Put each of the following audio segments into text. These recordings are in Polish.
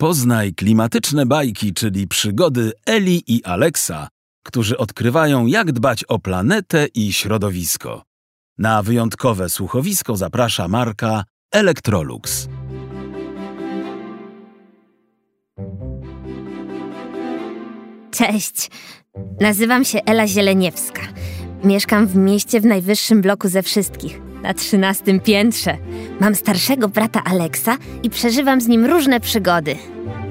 Poznaj klimatyczne bajki, czyli przygody Eli i Aleksa, którzy odkrywają, jak dbać o planetę i środowisko. Na wyjątkowe słuchowisko zaprasza marka Electrolux. Cześć, nazywam się Ela Zieleniewska. Mieszkam w mieście w najwyższym bloku ze wszystkich, na trzynastym piętrze. Mam starszego brata Aleksa i przeżywam z nim różne przygody.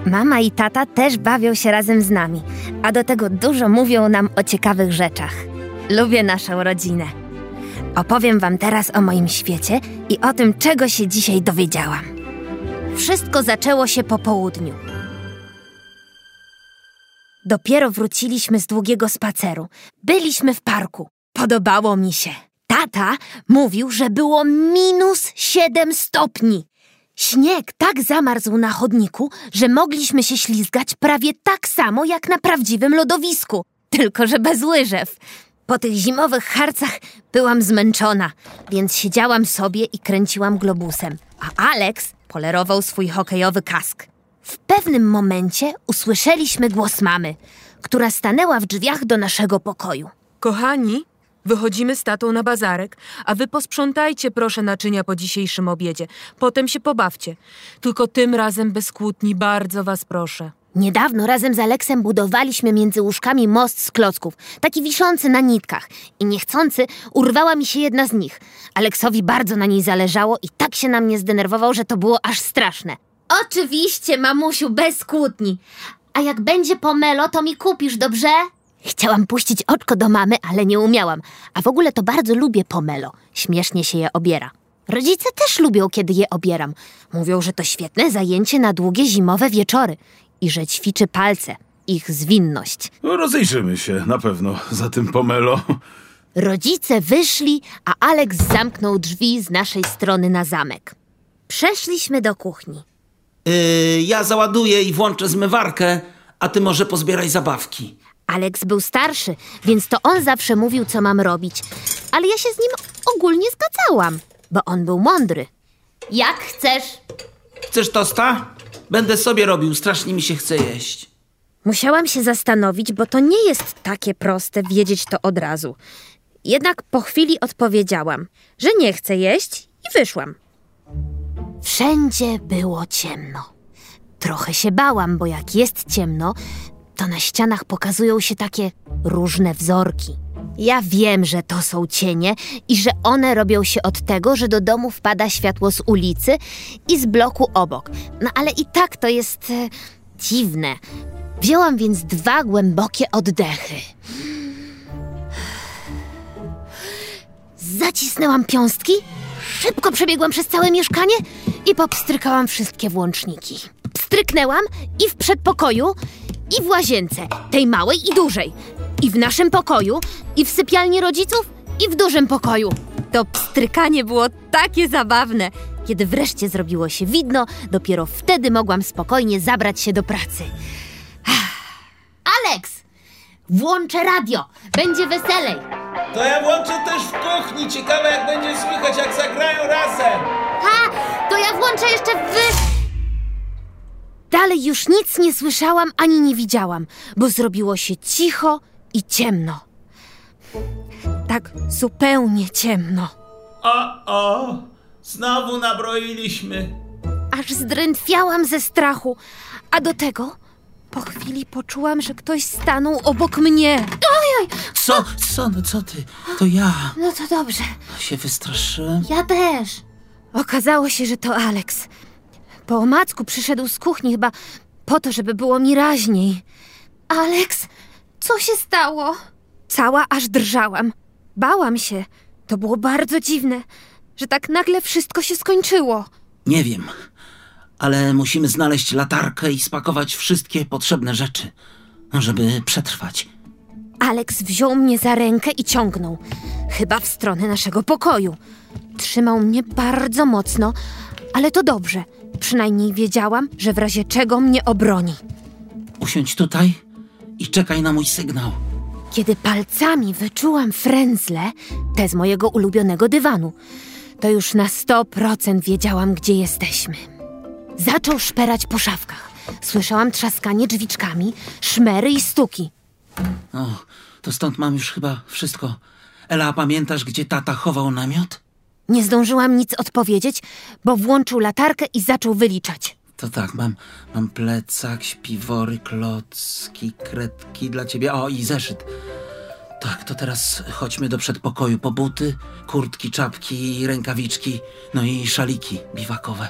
Mama i tata też bawią się razem z nami, a do tego dużo mówią nam o ciekawych rzeczach. Lubię naszą rodzinę. Opowiem Wam teraz o moim świecie i o tym, czego się dzisiaj dowiedziałam. Wszystko zaczęło się po południu. Dopiero wróciliśmy z długiego spaceru. Byliśmy w parku. Podobało mi się. Tata mówił, że było minus 7 stopni. Śnieg tak zamarzł na chodniku, że mogliśmy się ślizgać prawie tak samo jak na prawdziwym lodowisku, tylko że bez łyżew. Po tych zimowych harcach byłam zmęczona, więc siedziałam sobie i kręciłam globusem, a Alex polerował swój hokejowy kask. W pewnym momencie usłyszeliśmy głos mamy, która stanęła w drzwiach do naszego pokoju. Kochani, wychodzimy z tatą na bazarek, a wy posprzątajcie proszę naczynia po dzisiejszym obiedzie. Potem się pobawcie. Tylko tym razem bez kłótni, bardzo was proszę. Niedawno razem z Aleksem budowaliśmy między łóżkami most z klocków, taki wiszący na nitkach. I niechcący urwała mi się jedna z nich. Aleksowi bardzo na niej zależało i tak się na mnie zdenerwował, że to było aż straszne. Oczywiście, mamusiu, bez kłótni. A jak będzie pomelo, to mi kupisz, dobrze? Chciałam puścić oczko do mamy, ale nie umiałam. A w ogóle to bardzo lubię pomelo. Śmiesznie się je obiera. Rodzice też lubią, kiedy je obieram. Mówią, że to świetne zajęcie na długie zimowe wieczory i że ćwiczy palce, ich zwinność. No, Rozejrzymy się na pewno za tym pomelo. Rodzice wyszli, a Aleks zamknął drzwi z naszej strony na zamek. Przeszliśmy do kuchni. Yy, ja załaduję i włączę zmywarkę, a ty może pozbieraj zabawki. Aleks był starszy, więc to on zawsze mówił, co mam robić. Ale ja się z nim ogólnie zgadzałam, bo on był mądry. Jak chcesz. Chcesz tosta? Będę sobie robił, strasznie mi się chce jeść. Musiałam się zastanowić, bo to nie jest takie proste wiedzieć to od razu. Jednak po chwili odpowiedziałam, że nie chcę jeść i wyszłam. Wszędzie było ciemno. Trochę się bałam, bo jak jest ciemno, to na ścianach pokazują się takie różne wzorki. Ja wiem, że to są cienie i że one robią się od tego, że do domu wpada światło z ulicy i z bloku obok. No ale i tak to jest e, dziwne. Wzięłam więc dwa głębokie oddechy. Zacisnęłam piąstki, szybko przebiegłam przez całe mieszkanie i popstrykałam wszystkie włączniki. Pstryknęłam i w przedpokoju, i w łazience, tej małej i dużej, i w naszym pokoju, i w sypialni rodziców, i w dużym pokoju. To pstrykanie było takie zabawne. Kiedy wreszcie zrobiło się widno, dopiero wtedy mogłam spokojnie zabrać się do pracy. Aleks! Włączę radio! Będzie weselej! To ja włączę też w kuchni. Ciekawe jak będzie słychać, jak zagrają razem. Ha! To ja włączę jeszcze wy... Dalej już nic nie słyszałam ani nie widziałam, bo zrobiło się cicho i ciemno. Tak zupełnie ciemno. O, o, znowu nabroiliśmy. Aż zdrętwiałam ze strachu, a do tego po chwili poczułam, że ktoś stanął obok mnie. Ojoj! Co, co, no co ty? To ja. No to dobrze, Się wystraszyłem. ja też. Okazało się, że to Alex. Po omacku przyszedł z kuchni chyba po to, żeby było mi raźniej. Alex, co się stało? Cała aż drżałam. Bałam się. To było bardzo dziwne, że tak nagle wszystko się skończyło. Nie wiem, ale musimy znaleźć latarkę i spakować wszystkie potrzebne rzeczy, żeby przetrwać. Alex wziął mnie za rękę i ciągnął, chyba w stronę naszego pokoju. Trzymał mnie bardzo mocno, ale to dobrze. Przynajmniej wiedziałam, że w razie czego mnie obroni. Usiądź tutaj i czekaj na mój sygnał. Kiedy palcami wyczułam frędzle, te z mojego ulubionego dywanu, to już na 100% wiedziałam, gdzie jesteśmy. Zaczął szperać po szafkach. Słyszałam trzaskanie drzwiczkami, szmery i stuki. O, to stąd mam już chyba wszystko. Ela, pamiętasz, gdzie tata chował namiot? Nie zdążyłam nic odpowiedzieć, bo włączył latarkę i zaczął wyliczać. To tak, mam, mam plecak, śpiwory, klocki, kredki dla ciebie. O, i zeszyt. Tak, to teraz chodźmy do przedpokoju po buty, kurtki, czapki, rękawiczki, no i szaliki biwakowe.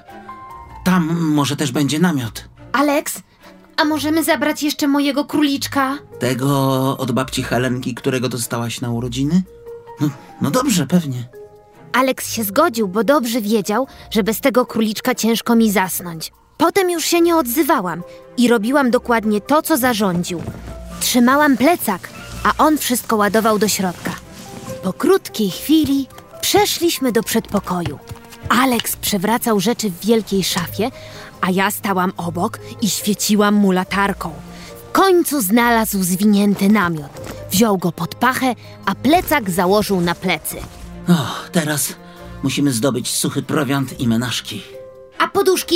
Tam może też będzie namiot. Alex, a możemy zabrać jeszcze mojego króliczka? Tego od babci Helenki, którego dostałaś na urodziny? No, no dobrze, pewnie. Alex się zgodził, bo dobrze wiedział, że bez tego króliczka ciężko mi zasnąć. Potem już się nie odzywałam i robiłam dokładnie to, co zarządził. Trzymałam plecak, a on wszystko ładował do środka. Po krótkiej chwili przeszliśmy do przedpokoju. Alex przewracał rzeczy w wielkiej szafie, a ja stałam obok i świeciłam mu latarką. W końcu znalazł zwinięty namiot. Wziął go pod pachę, a plecak założył na plecy. O, teraz musimy zdobyć suchy prowiant i menażki. A poduszki?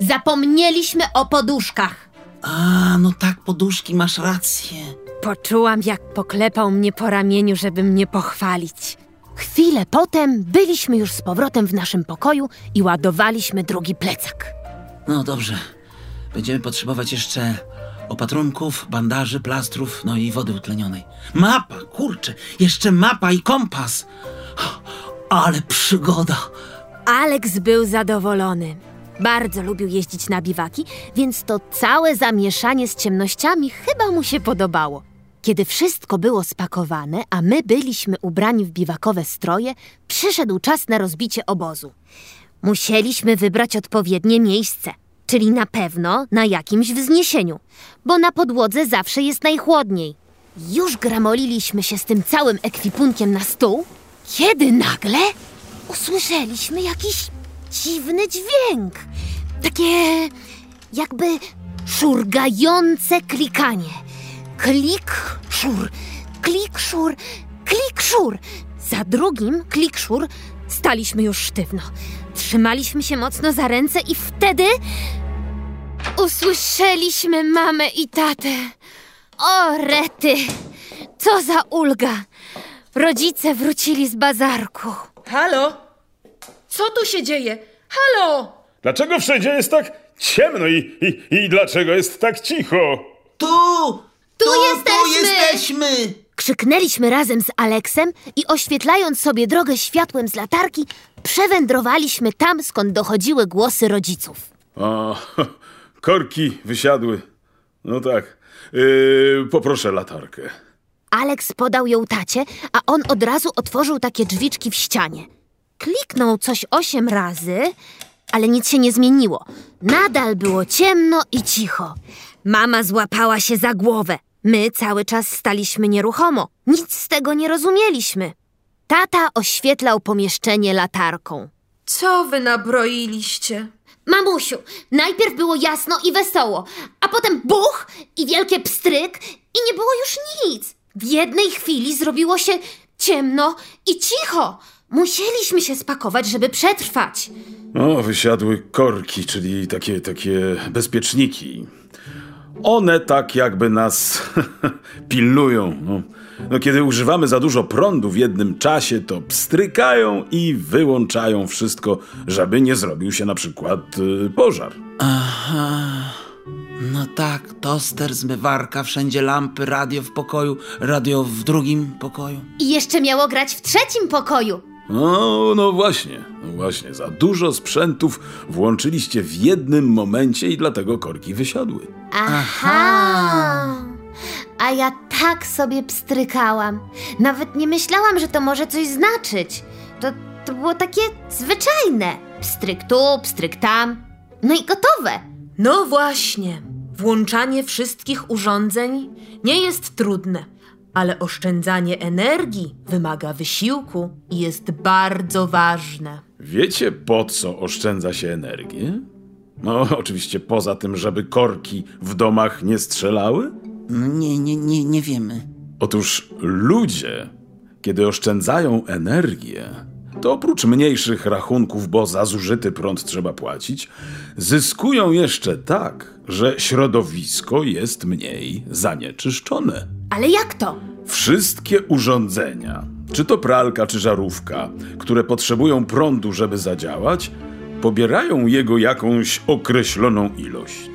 Zapomnieliśmy o poduszkach. A, no tak, poduszki, masz rację. Poczułam, jak poklepał mnie po ramieniu, żeby mnie pochwalić. Chwilę potem byliśmy już z powrotem w naszym pokoju i ładowaliśmy drugi plecak. No dobrze. Będziemy potrzebować jeszcze opatrunków, bandaży, plastrów, no i wody utlenionej. Mapa, kurczę, jeszcze mapa i kompas. Ale przygoda. Alex był zadowolony. Bardzo lubił jeździć na biwaki, więc to całe zamieszanie z ciemnościami chyba mu się podobało. Kiedy wszystko było spakowane, a my byliśmy ubrani w biwakowe stroje, przyszedł czas na rozbicie obozu. Musieliśmy wybrać odpowiednie miejsce, czyli na pewno na jakimś wzniesieniu, bo na podłodze zawsze jest najchłodniej. Już gramoliliśmy się z tym całym ekwipunkiem na stół, kiedy nagle usłyszeliśmy jakiś dziwny dźwięk. Takie jakby szurgające klikanie. Klik, szur, klik, szur, klik, szur. Za drugim klik, szur staliśmy już sztywno. Trzymaliśmy się mocno za ręce i wtedy usłyszeliśmy mamę i tatę. O, rety! Co za ulga! Rodzice wrócili z bazarku. Halo? Co tu się dzieje? Halo! Dlaczego wszędzie jest tak ciemno i, i, i dlaczego jest tak cicho? Tu! Tu Tu jesteśmy! jesteśmy! Krzyknęliśmy razem z Aleksem i oświetlając sobie drogę światłem z latarki, przewędrowaliśmy tam, skąd dochodziły głosy rodziców. O, korki wysiadły. No tak. Yy, poproszę latarkę. Aleks podał ją tacie, a on od razu otworzył takie drzwiczki w ścianie. Kliknął coś osiem razy, ale nic się nie zmieniło. Nadal było ciemno i cicho. Mama złapała się za głowę. My cały czas staliśmy nieruchomo. Nic z tego nie rozumieliśmy. Tata oświetlał pomieszczenie latarką. Co wy nabroiliście? Mamusiu, najpierw było jasno i wesoło, a potem buch i wielkie pstryk i nie było już nic. W jednej chwili zrobiło się ciemno i cicho. Musieliśmy się spakować, żeby przetrwać. O, wysiadły korki, czyli takie, takie bezpieczniki. One tak jakby nas pilnują. No. no, kiedy używamy za dużo prądu w jednym czasie, to pstrykają i wyłączają wszystko, żeby nie zrobił się na przykład y, pożar. Aha. Tak, toster, zmywarka, wszędzie lampy, radio w pokoju, radio w drugim pokoju. I jeszcze miało grać w trzecim pokoju. No, no właśnie, no właśnie. Za dużo sprzętów włączyliście w jednym momencie i dlatego korki wysiadły. Aha. A ja tak sobie pstrykałam. Nawet nie myślałam, że to może coś znaczyć. To, to było takie zwyczajne. Pstryk tu, pstryk tam. No i gotowe. No właśnie. Włączanie wszystkich urządzeń nie jest trudne, ale oszczędzanie energii wymaga wysiłku i jest bardzo ważne. Wiecie, po co oszczędza się energię? No, oczywiście poza tym, żeby korki w domach nie strzelały. No nie, nie, nie, nie wiemy. Otóż ludzie, kiedy oszczędzają energię, to oprócz mniejszych rachunków, bo za zużyty prąd trzeba płacić, zyskują jeszcze tak, że środowisko jest mniej zanieczyszczone. Ale jak to? Wszystkie urządzenia, czy to pralka, czy żarówka, które potrzebują prądu, żeby zadziałać, pobierają jego jakąś określoną ilość.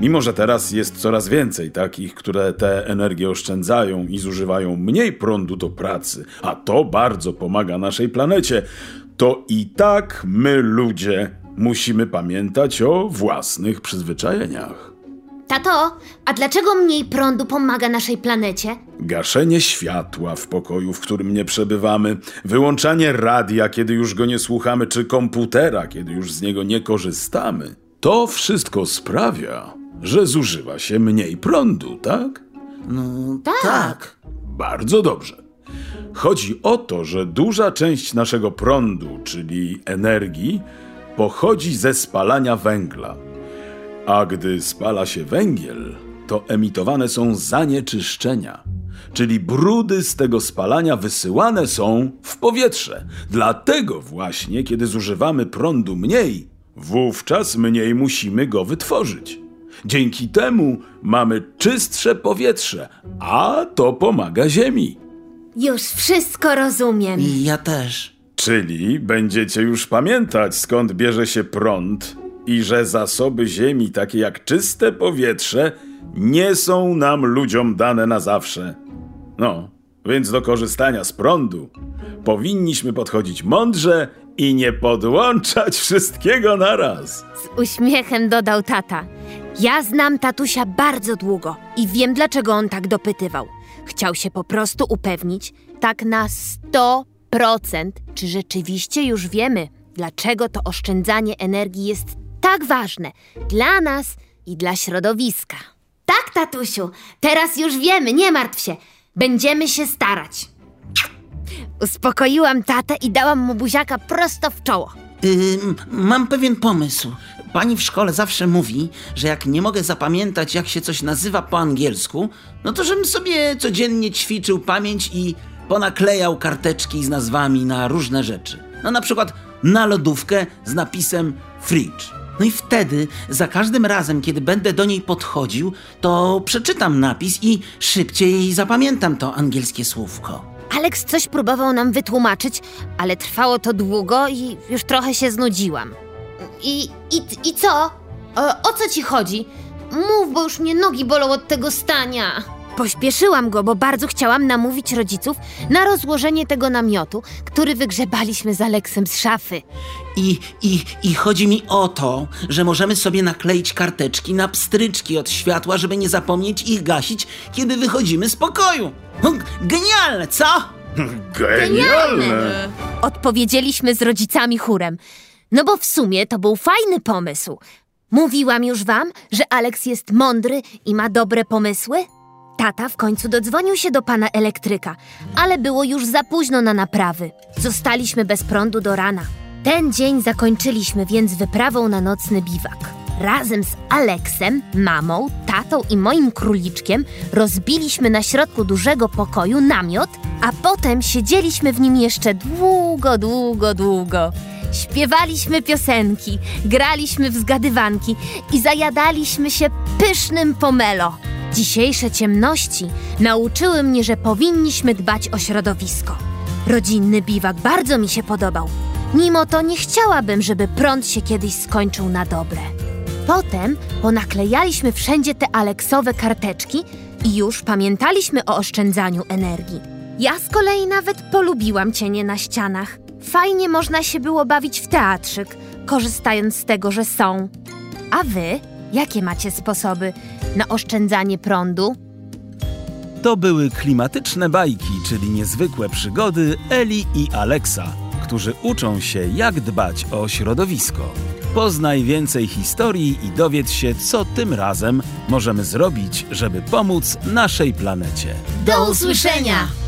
Mimo, że teraz jest coraz więcej takich, które tę energię oszczędzają i zużywają mniej prądu do pracy, a to bardzo pomaga naszej planecie, to i tak my, ludzie, musimy pamiętać o własnych przyzwyczajeniach. Tato, a dlaczego mniej prądu pomaga naszej planecie? Gaszenie światła w pokoju, w którym nie przebywamy, wyłączanie radia, kiedy już go nie słuchamy, czy komputera, kiedy już z niego nie korzystamy. To wszystko sprawia, że zużywa się mniej prądu, tak? No Tak. tak. Bardzo dobrze. Chodzi o to, że duża część naszego prądu, czyli energii, pochodzi ze spalania węgla. A gdy spala się węgiel, to emitowane są zanieczyszczenia, czyli brudy z tego spalania wysyłane są w powietrze. Dlatego właśnie, kiedy zużywamy prądu mniej, wówczas mniej musimy go wytworzyć. Dzięki temu mamy czystsze powietrze, a to pomaga Ziemi. Już wszystko rozumiem. I ja też. Czyli będziecie już pamiętać, skąd bierze się prąd i że zasoby Ziemi, takie jak czyste powietrze, nie są nam ludziom dane na zawsze. No, więc do korzystania z prądu powinniśmy podchodzić mądrze i nie podłączać wszystkiego naraz. Z uśmiechem dodał tata. Ja znam tatusia bardzo długo i wiem, dlaczego on tak dopytywał. Chciał się po prostu upewnić, tak na 100%, czy rzeczywiście już wiemy, dlaczego to oszczędzanie energii jest tak ważne dla nas i dla środowiska. Tak, tatusiu, teraz już wiemy, nie martw się. Będziemy się starać. Uspokoiłam tatę i dałam mu buziaka prosto w czoło. Ym, mam pewien pomysł. Pani w szkole zawsze mówi, że jak nie mogę zapamiętać, jak się coś nazywa po angielsku, no to żebym sobie codziennie ćwiczył pamięć i ponaklejał karteczki z nazwami na różne rzeczy. No na przykład na lodówkę z napisem fridge. No i wtedy, za każdym razem, kiedy będę do niej podchodził, to przeczytam napis i szybciej zapamiętam to angielskie słówko. Alex coś próbował nam wytłumaczyć, ale trwało to długo i już trochę się znudziłam. I, i, i co? O, o co ci chodzi? Mów, bo już mnie nogi bolą od tego stania. Pośpieszyłam go, bo bardzo chciałam namówić rodziców na rozłożenie tego namiotu, który wygrzebaliśmy z Aleksem z szafy. I, i, I chodzi mi o to, że możemy sobie nakleić karteczki na pstryczki od światła, żeby nie zapomnieć ich gasić, kiedy wychodzimy z pokoju. Genialne, co? Genialne! Odpowiedzieliśmy z rodzicami chórem. No bo w sumie to był fajny pomysł. Mówiłam już wam, że Alex jest mądry i ma dobre pomysły? Tata w końcu dodzwonił się do pana elektryka, ale było już za późno na naprawy. Zostaliśmy bez prądu do rana. Ten dzień zakończyliśmy więc wyprawą na nocny biwak. Razem z Aleksem, mamą, tatą i moim króliczkiem rozbiliśmy na środku dużego pokoju namiot, a potem siedzieliśmy w nim jeszcze długo, długo, długo. Śpiewaliśmy piosenki, graliśmy w zgadywanki i zajadaliśmy się pysznym pomelo. Dzisiejsze ciemności nauczyły mnie, że powinniśmy dbać o środowisko. Rodzinny biwak bardzo mi się podobał. Mimo to nie chciałabym, żeby prąd się kiedyś skończył na dobre. Potem ponaklejaliśmy wszędzie te Aleksowe karteczki i już pamiętaliśmy o oszczędzaniu energii. Ja z kolei nawet polubiłam cienie na ścianach. Fajnie można się było bawić w teatrzyk, korzystając z tego, że są. A wy, jakie macie sposoby na oszczędzanie prądu? To były klimatyczne bajki, czyli niezwykłe przygody Eli i Aleksa, którzy uczą się, jak dbać o środowisko. Poznaj więcej historii i dowiedz się, co tym razem możemy zrobić, żeby pomóc naszej planecie. Do usłyszenia!